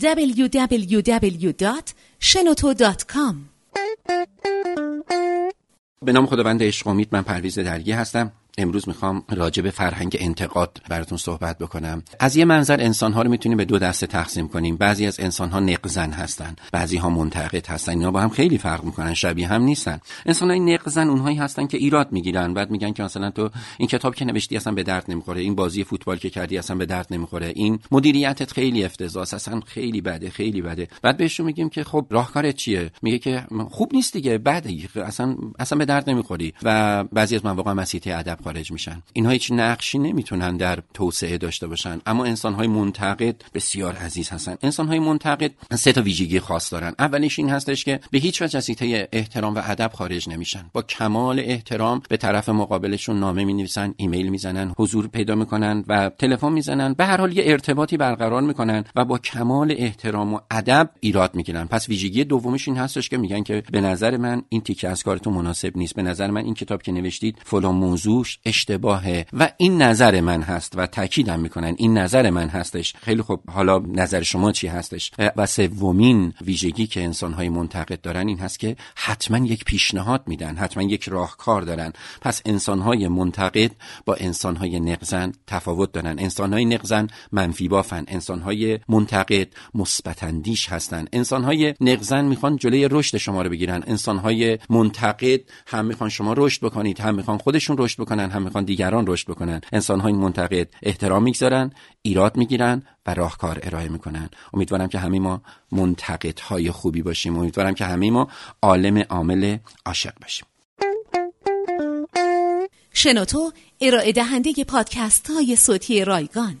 www.shenoto.com به نام خداوند عشق امید من پرویز درگی هستم. امروز می‌خوام راجع به فرهنگ انتقاد براتون صحبت بکنم. از یه منظر انسان ها رو می‌تونیم به دو دسته تقسیم کنیم. بعضی از انسان ها نقزن هستن بعضی ها منتقد هستن. اینا با هم خیلی فرق می‌کنن شبیه هم نیستن. انسان های نقزن اونهایی هستن که ایراد می‌گیرن بعد میگن که مثلا تو این کتاب که نوشتی اصلا به درد نمی‌خوره این بازی فوتبال که کردی اصلا به درد نمی‌خوره. این مدیریتت خیلی افتضاح اصلا خیلی بده خیلی بده. بعد بهشون میگیم که خب راهکارت چیه؟ میگه که خوب نیست دیگه بده. اصلا اصلا به درد نمی‌خوری. و بعضی از مواقع مسیحه ادب خارج میشن. اینها هیچ نقشی نمی‌تونن در توسعه داشته باشن. اما انسان های منتقد بسیار عزیز هستن. انسان های منتقد سه تا ویژگی خاص دارن. اولیش این هستش که به هیچ وجه از احترام و ادب خارج نمیشن. با کمال احترام به طرف مقابلشون نامه می نویسن ایمیل می‌زنن حضور پیدا می‌کنن و تلفن می‌زنن. به هر حال یه ارتباطی برقرار می‌کنن و با کمال احترام و ادب ایراد می‌گیرن. پس ویژگی دومش این هستش که میگن که به نظر من این تیکه از کارتون مناسب نیست. به نظر من این کتاب که نوشتید فلان موضوعش اشتباهه و این نظر من هست و تاکیدم می‌کنن این نظر من هستش. خیلی خب حالا نظر شما چی هستش؟ و سومین ویژگی که انسان های منتقد دارن این هست که حتما یک پیشنهاد میدن حتما یک راهکار دارن. پس انسان های منتقد با انسان های نقزن تفاوت دارن. انسان های نقزن منفی بافن. انسان های منتقد مثبت اندیش هستن. انسان های نقزن می‌خوان جلوی رشد شما رو بگیرن. انسان های منتقد هم می‌خوان شما رشد بکنید هم می‌خوان خودشون رشد بکنن. هم می‌خوان دیگران رشد بکنن. انسان های منتقد احترام می‌گذارن ایراد می‌گیرن و راهکار ارائه می‌کنن. امیدوارم که همه ما منتقد های خوبی باشیم. امیدوارم که همه ما عالم عامل عاشق باشیم. شنوتو ارائه دهنده پادکست های صوتی رایگان.